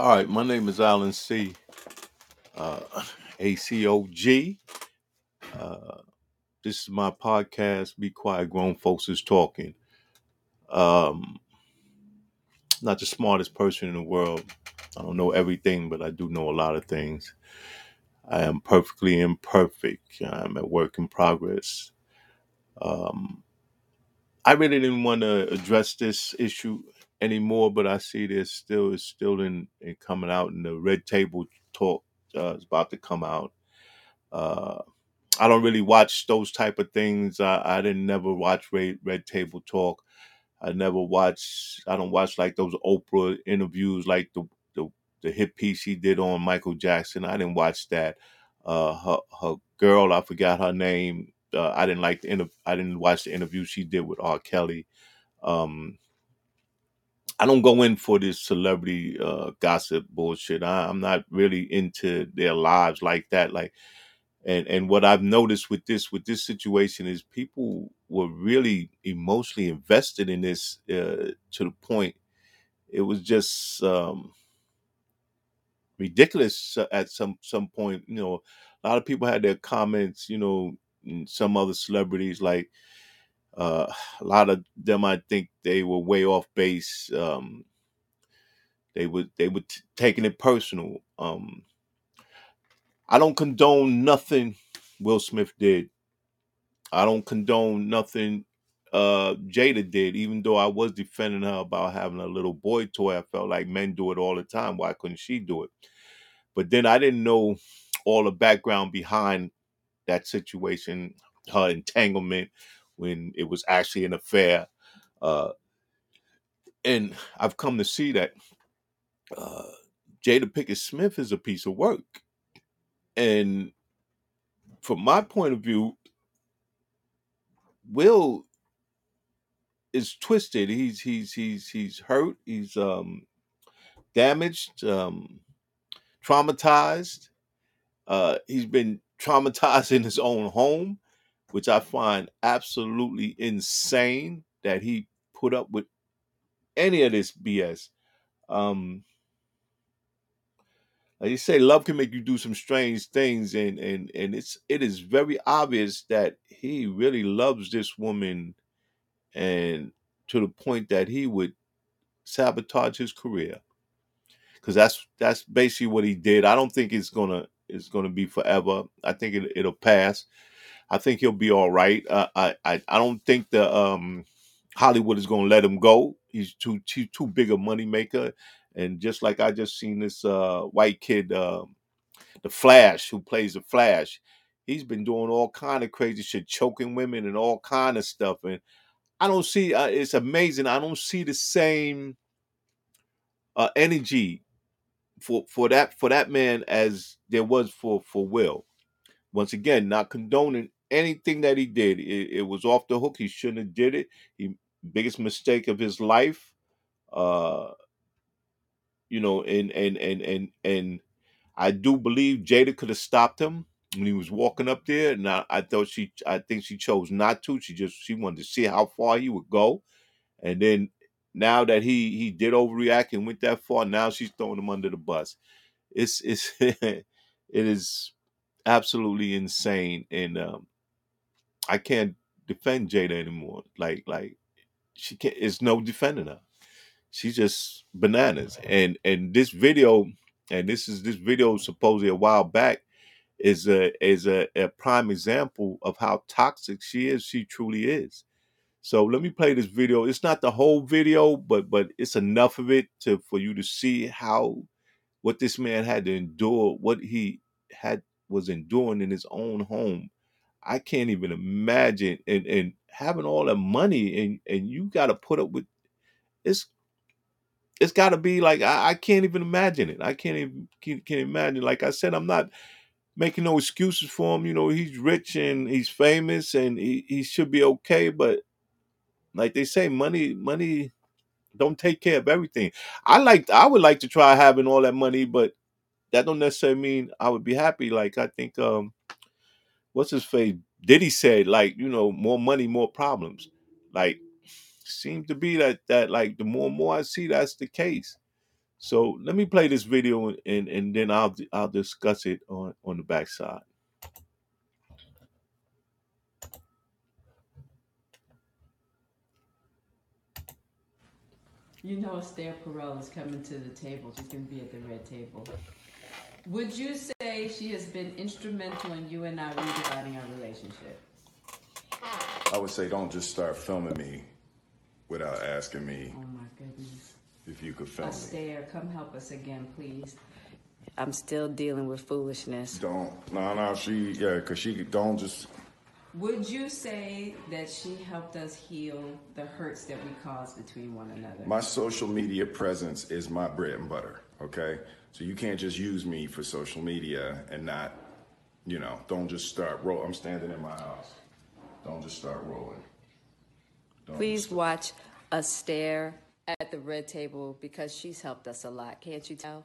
All right, my name is Alan C. Uh, ACOG. Uh, this is my podcast. Be quiet, grown folks is talking. Um, not the smartest person in the world. I don't know everything, but I do know a lot of things. I am perfectly imperfect. I'm a work in progress. Um, I really didn't want to address this issue anymore, but I see this still is still in, in coming out, and the red table talk uh, is about to come out. Uh, I don't really watch those type of things. I, I didn't never watch Red, Red Table Talk. I never watch. I don't watch like those Oprah interviews, like the the, the hit piece she did on Michael Jackson. I didn't watch that. Uh, her her girl, I forgot her name. Uh, I didn't like the inter- I didn't watch the interview she did with R. Kelly. Um, I don't go in for this celebrity uh, gossip bullshit. I, I'm not really into their lives like that. Like and and what I've noticed with this with this situation is people were really emotionally invested in this uh, to the point it was just um, ridiculous at some some point. You know, a lot of people had their comments. You know, some other celebrities like uh, a lot of them. I think they were way off base. Um, they were they were t- taking it personal. Um, I don't condone nothing Will Smith did. I don't condone nothing uh Jada did, even though I was defending her about having a little boy toy. I felt like men do it all the time. Why couldn't she do it? But then I didn't know all the background behind that situation, her entanglement when it was actually an affair. Uh and I've come to see that uh Jada Pinkett Smith is a piece of work. And from my point of view, Will is twisted. He's he's he's he's hurt. He's um damaged, um traumatized. Uh he's been traumatized in his own home, which I find absolutely insane that he put up with any of this BS. Um like you say, love can make you do some strange things, and and and it's it is very obvious that he really loves this woman, and to the point that he would sabotage his career because that's that's basically what he did. I don't think it's gonna it's gonna be forever. I think it, it'll pass. I think he'll be all right. Uh, I I I don't think the um Hollywood is gonna let him go. He's too too too big a money maker. And just like I just seen this uh white kid, um the Flash, who plays the Flash, he's been doing all kind of crazy shit, choking women and all kind of stuff. And I don't see. Uh, it's amazing. I don't see the same uh, energy for for that for that man as there was for for Will. Once again, not condoning anything that he did. It, it was off the hook. He shouldn't have did it. He biggest mistake of his life. Uh, you know, and and and and and I do believe Jada could have stopped him when he was walking up there. And I, I thought she, I think she chose not to. She just she wanted to see how far he would go. And then now that he he did overreact and went that far, now she's throwing him under the bus. It's it's it is absolutely insane, and um, I can't defend Jada anymore. Like like she can't. It's no defending her. She's just bananas. And and this video, and this is this video supposedly a while back, is a is a, a prime example of how toxic she is. She truly is. So let me play this video. It's not the whole video, but but it's enough of it to for you to see how what this man had to endure, what he had was enduring in his own home. I can't even imagine and and having all that money and and you got to put up with it's it's got to be like I, I can't even imagine it. I can't even can't, imagine. Like I said, I'm not making no excuses for him. You know, he's rich and he's famous and he, he should be okay. But like they say, money money don't take care of everything. I like I would like to try having all that money, but that don't necessarily mean I would be happy. Like I think um what's his face? Diddy said, like, you know, more money, more problems. Like seems to be that that like the more and more I see that's the case. So let me play this video and and then I'll I'll discuss it on on the backside. You know Esther Perel is coming to the table. She's going to be at the red table. Would you say she has been instrumental in you and I redefining our relationship? I would say don't just start filming me without asking me Oh my goodness. if you could film me. Esther, come help us again, please. I'm still dealing with foolishness. Don't. No, no, she, yeah, because she don't just, Would you say that she helped us heal the hurts that we caused between one another? my social media presence is my bread and butter, okay? So you can't just use me for social media and not, you know, don't just start roll. I'm standing in my house. Don't just start rolling. Don't Please just- watch us stare at the red table because she's helped us a lot. Can't you tell?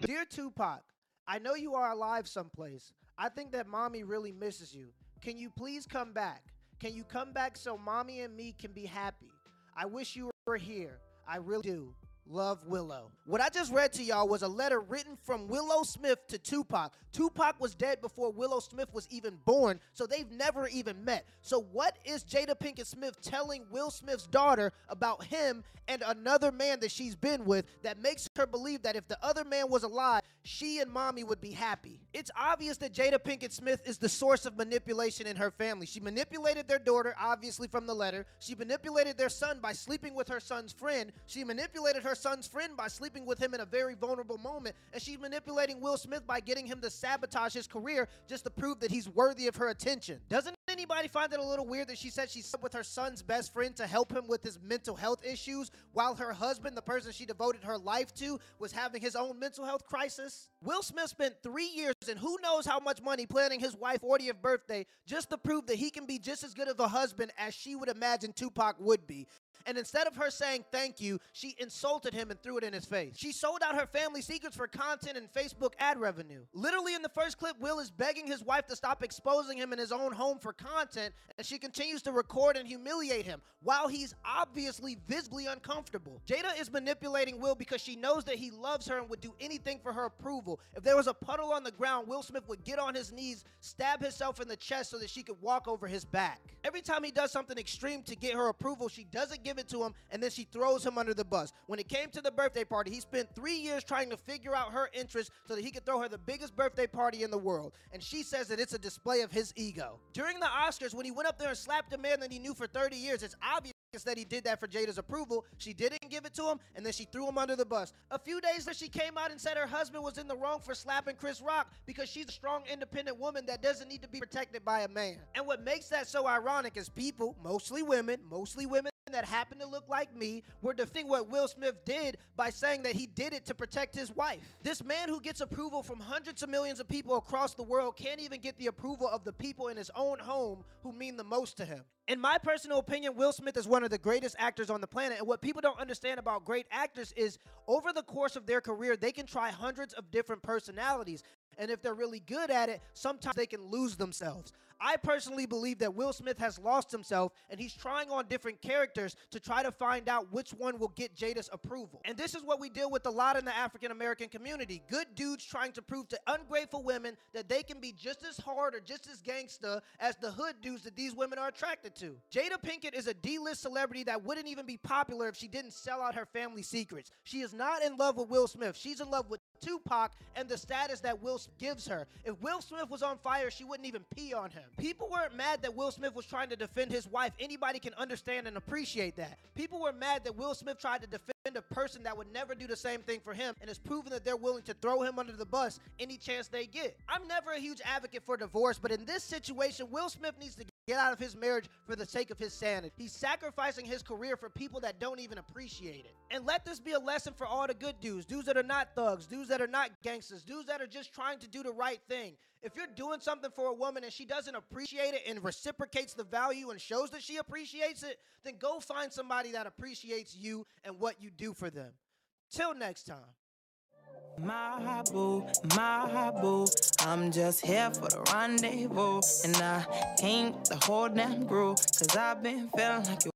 Dear Tupac, I know you are alive someplace. I think that mommy really misses you. Can you please come back? Can you come back so mommy and me can be happy? I wish you were here. I really do. Love Willow. What I just read to y'all was a letter written from Willow Smith to Tupac. Tupac was dead before Willow Smith was even born, so they've never even met. So, what is Jada Pinkett Smith telling Will Smith's daughter about him and another man that she's been with that makes her believe that if the other man was alive, she and mommy would be happy? It's obvious that Jada Pinkett Smith is the source of manipulation in her family. She manipulated their daughter, obviously, from the letter. She manipulated their son by sleeping with her son's friend. She manipulated her son's friend by sleeping with him in a very vulnerable moment. And she's manipulating Will Smith by getting him to sabotage his career just to prove that he's worthy of her attention. Doesn't anybody find it a little weird that she said she slept with her son's best friend to help him with his mental health issues while her husband, the person she devoted her life to, was having his own mental health crisis? Will Smith spent three years and who knows how much money planning his wife's 40th birthday just to prove that he can be just as good of a husband as she would imagine Tupac would be. And instead of her saying thank you, she insulted him and threw it in his face. She sold out her family secrets for content and Facebook ad revenue. Literally, in the first clip, Will is begging his wife to stop exposing him in his own home for content, and she continues to record and humiliate him while he's obviously visibly uncomfortable. Jada is manipulating Will because she knows that he loves her and would do anything for her approval. If there was a puddle on the ground, Will Smith would get on his knees, stab himself in the chest so that she could walk over his back. Every time he does something extreme to get her approval, she doesn't give it to him and then she throws him under the bus. When it came to the birthday party, he spent three years trying to figure out her interests so that he could throw her the biggest birthday party in the world. And she says that it's a display of his ego. During the Oscars, when he went up there and slapped a man that he knew for 30 years, it's obvious that he did that for Jada's approval. She didn't give it to him, and then she threw him under the bus. A few days later, she came out and said her husband was in the wrong for slapping Chris Rock because she's a strong, independent woman that doesn't need to be protected by a man. And what makes that so ironic is people, mostly women, mostly women that happened to look like me were defending what Will Smith did by saying that he did it to protect his wife. This man who gets approval from hundreds of millions of people across the world can't even get the approval of the people in his own home who mean the most to him. In my personal opinion, Will Smith is one of the greatest actors on the planet. And what people don't understand about great actors is over the course of their career, they can try hundreds of different personalities. And if they're really good at it, sometimes they can lose themselves. I personally believe that Will Smith has lost himself and he's trying on different characters to try to find out which one will get Jada's approval. And this is what we deal with a lot in the African American community. Good dudes trying to prove to ungrateful women that they can be just as hard or just as gangsta as the hood dudes that these women are attracted to. Jada Pinkett is a D-list celebrity that wouldn't even be popular if she didn't sell out her family secrets. She is not in love with Will Smith. She's in love with Tupac and the status that Will gives her. If Will Smith was on fire, she wouldn't even pee on him. People weren't mad that Will Smith was trying to defend his wife. Anybody can understand and appreciate that. People were mad that Will Smith tried to defend a person that would never do the same thing for him and has proven that they're willing to throw him under the bus any chance they get. I'm never a huge advocate for divorce, but in this situation, Will Smith needs to get out of his marriage for the sake of his sanity. He's sacrificing his career for people that don't even appreciate it. And let this be a lesson for all the good dudes, dudes that are not thugs, dudes that are not gangsters, dudes that are just trying to do the right thing. If you're doing something for a woman and she doesn't appreciate it and reciprocates the value and shows that she appreciates it, then go find somebody that appreciates you and what you do for them. Till next time. My boo, my boo, I'm just here for the rendezvous. And I came the whole damn crew, cause I've been feeling like you.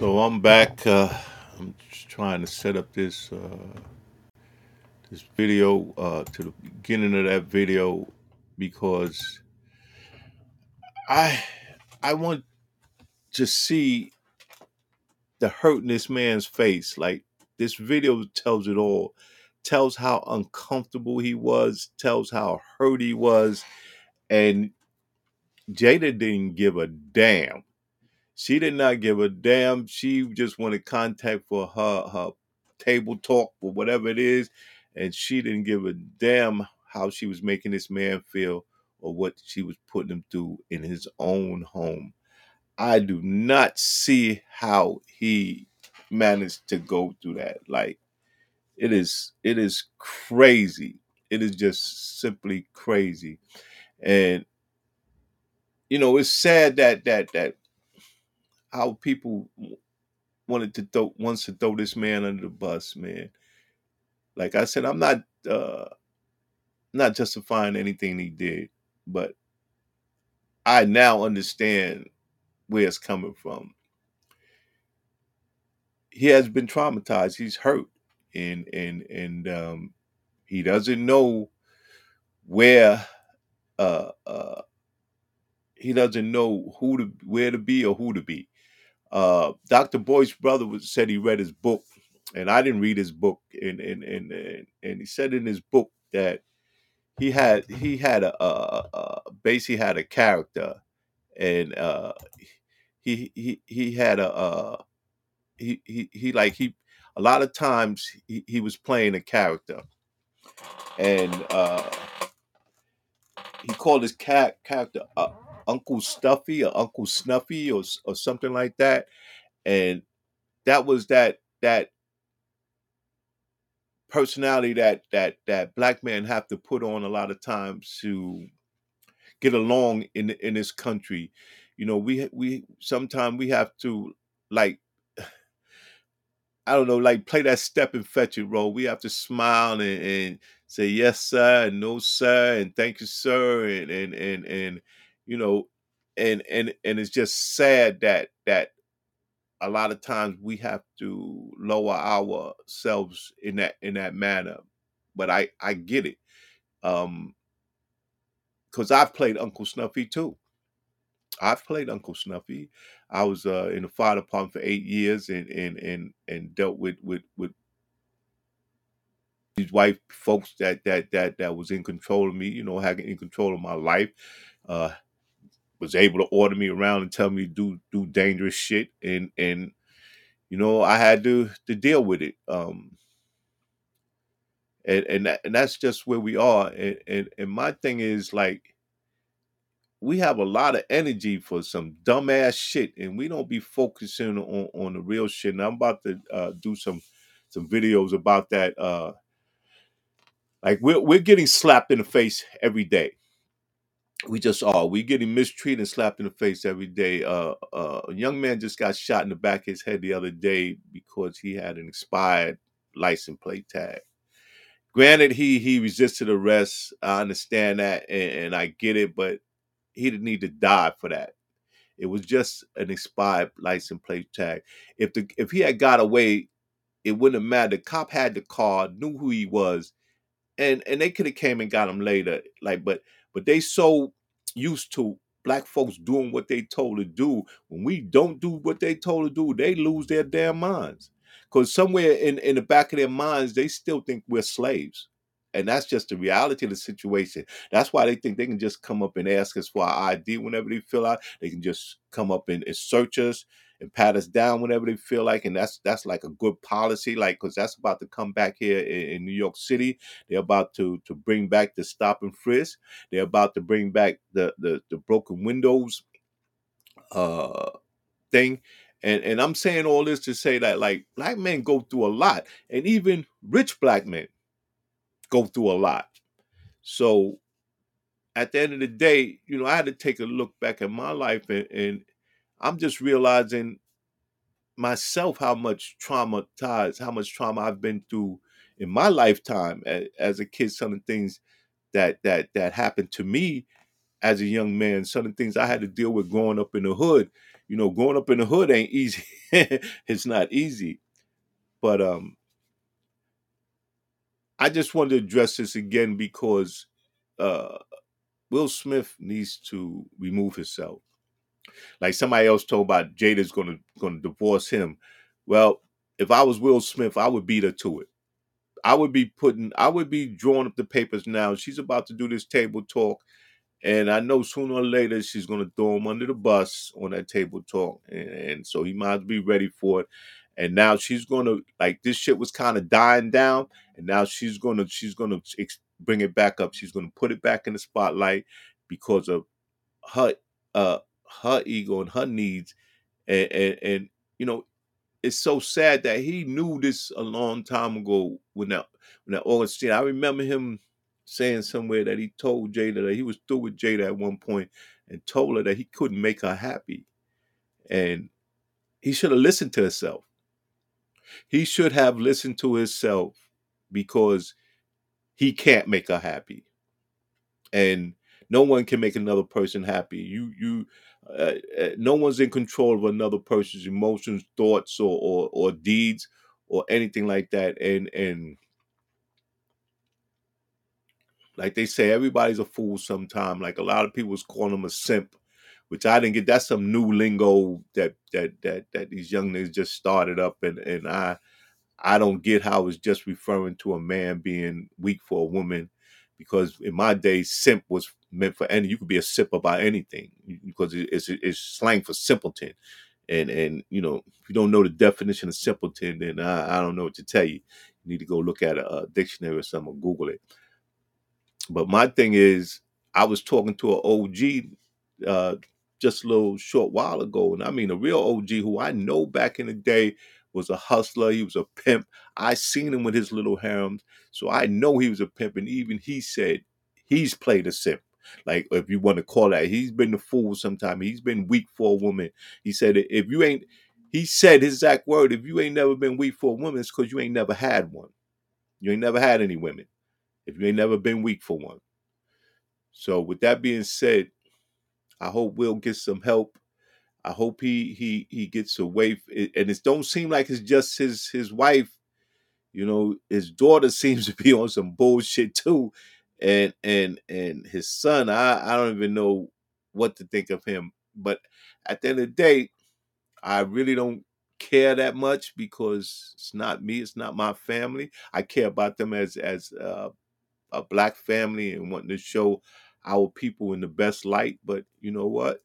So I'm back. Uh, I'm just trying to set up this uh, this video uh, to the beginning of that video because I I want to see the hurt in this man's face. Like this video tells it all. Tells how uncomfortable he was. Tells how hurt he was, and Jada didn't give a damn. She did not give a damn. She just wanted contact for her her table talk or whatever it is, and she didn't give a damn how she was making this man feel or what she was putting him through in his own home. I do not see how he managed to go through that. Like it is it is crazy. It is just simply crazy. And you know, it's sad that that that how people wanted to throw wants to throw this man under the bus, man. Like I said, I'm not uh not justifying anything he did, but I now understand where it's coming from. He has been traumatized. He's hurt, and and and um, he doesn't know where. Uh, uh, he doesn't know who to where to be or who to be. Uh, Dr. Boyce's brother was, said he read his book, and I didn't read his book, and and and and, and he said in his book that he had he had a, a, a basically had a character, and uh, he he he had a he he he like he a lot of times he, he was playing a character, and uh, he called his cat character uh, Uncle Stuffy or Uncle Snuffy or or something like that, and that was that that personality that that that black men have to put on a lot of times to get along in in this country. You know, we we sometimes we have to like I don't know, like play that step and fetch it role. We have to smile and, and say yes, sir, and no, sir, and thank you, sir, and and and and you know, and and and it's just sad that that a lot of times we have to lower ourselves in that in that manner. But I I get it, um, because I've played Uncle Snuffy too. I've played Uncle Snuffy. I was uh, in the fire department for eight years and and and and dealt with with with these white folks that that that that was in control of me. You know, having in control of my life. Uh, was able to order me around and tell me to do do dangerous shit, and and you know I had to to deal with it. Um, and and that, and that's just where we are. And, and and my thing is like we have a lot of energy for some dumbass shit, and we don't be focusing on on the real shit. And I'm about to uh, do some some videos about that. Uh, like we're we're getting slapped in the face every day. We just are. We getting mistreated and slapped in the face every day. Uh, uh, a young man just got shot in the back of his head the other day because he had an expired license plate tag. Granted, he he resisted arrest. I understand that, and, and I get it, but he didn't need to die for that. It was just an expired license plate tag. If the if he had got away, it wouldn't have mattered. The cop had the car, knew who he was, and and they could have came and got him later. Like, but but they so used to black folks doing what they told to do. When we don't do what they told to do, they lose their damn minds. Because somewhere in, in the back of their minds, they still think we're slaves. And that's just the reality of the situation. That's why they think they can just come up and ask us for our ID whenever they feel like. They can just come up and, and search us and pat us down whenever they feel like. And that's that's like a good policy, like because that's about to come back here in, in New York City. They're about to to bring back the stop and frisk. They're about to bring back the the, the broken windows uh thing. And and I'm saying all this to say that like black men go through a lot, and even rich black men go through a lot. So at the end of the day, you know, I had to take a look back at my life and, and I'm just realizing myself how much traumatized, how much trauma I've been through in my lifetime as, as a kid, some of the things that that that happened to me as a young man, some of the things I had to deal with growing up in the hood. you know, growing up in the hood ain't easy. it's not easy. But um I just wanted to address this again because uh Will Smith needs to remove himself. Like somebody else told about Jada's gonna gonna divorce him. Well, if I was Will Smith, I would beat her to it. I would be putting, I would be drawing up the papers now. She's about to do this table talk, and I know sooner or later she's to throw him under the bus on that table talk, and, and so he might be ready for it. And now she's to like this shit was kind of dying down, and now she's to she's to ex- bring it back up. She's to put it back in the spotlight because of her uh her ego and her needs, and and, and you know it's so sad that he knew this a long time ago when that when that Augustine. I remember him saying somewhere that he told Jada that he was through with Jada at one point and told her that he couldn't make her happy. And he should have listened to himself. He should have listened to himself because he can't make her happy. And no one can make another person happy. You you uh, uh, no one's in control of another person's emotions, thoughts, or, or or deeds, or anything like that. And and like they say, everybody's a fool sometime. Like a lot of people was calling him a simp, which I didn't get. That's some new lingo that that that that these young niggas just started up, and and I I don't get how it's just referring to a man being weak for a woman, because in my day, simp was meant for any. You could be a simp about anything because it's it's slang for simpleton, and and you know if you don't know the definition of simpleton, then I, I don't know what to tell you. You need to go look at a, a dictionary or something, or Google it. But my thing is, I was talking to an OG uh, just a little short while ago, and I mean a real OG who I know back in the day was a hustler. He was a pimp. I seen him with his little harems, so I know he was a pimp. And even he said he's played a simp. Like if you want to call that, he's been the fool sometime. He's been weak for a woman. He said if you ain't, he said his exact word, if you ain't never been weak for a woman, it's because you ain't never had one. You ain't never had any women. If you ain't never been weak for one. So with that being said, I hope Will gets some help. I hope he he he gets away, and it don't seem like it's just his his wife. You know, his daughter seems to be on some bullshit too, and and and his son. I I don't even know what to think of him. But at the end of the day, I really don't care that much because it's not me. It's not my family. I care about them as as uh, a black family and wanting to show our people in the best light. But you know what?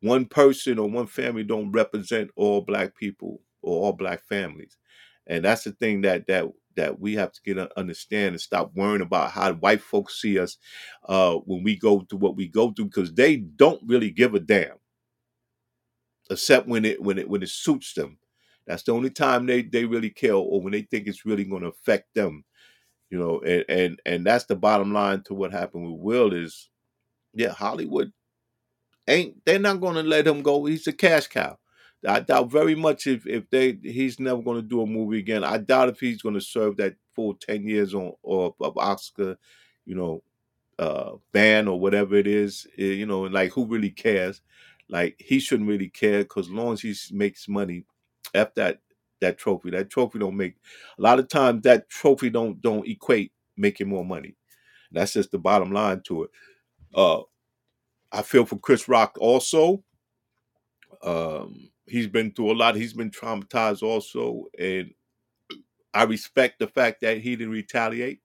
One person or one family don't represent all black people or all black families, and that's the thing that that that we have to get to understand and stop worrying about how white folks see us uh, when we go through what we go through because they don't really give a damn, except when it when it when it suits them. That's the only time they they really care, or when they think it's really going to affect them you know and and and that's the bottom line to what happened with will is yeah hollywood ain't they're not going to let him go he's a cash cow i doubt very much if if they he's never going to do a movie again i doubt if he's going to serve that full 10 years on or of oscar you know uh ban or whatever it is eh, you know and like who really cares like he shouldn't really care because long as he makes money f that that trophy. That trophy don't make a lot of times that trophy don't don't equate making more money. That's just the bottom line to it. Uh I feel for Chris Rock also. Um he's been through a lot. He's been traumatized also and I respect the fact that he didn't retaliate.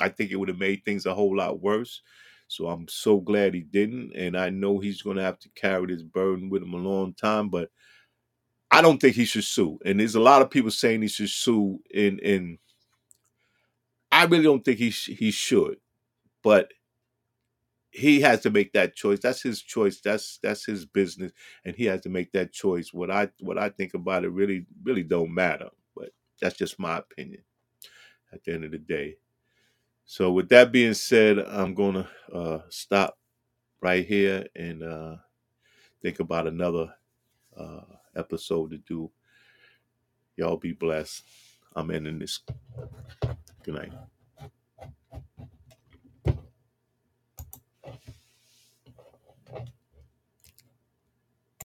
I think it would have made things a whole lot worse. So I'm so glad he didn't. And I know he's going to have to carry this burden with him a long time. But I don't think he should sue. And there's a lot of people saying he should sue. In in, I really don't think he sh- he should, but he has to make that choice. That's his choice. That's that's his business, and he has to make that choice. What I what I think about it really really don't matter. But that's just my opinion. At the end of the day. So with that being said, I'm gonna uh, stop right here and uh, think about another. Uh, episode to do. Y'all be blessed. I'm ending this. Good night.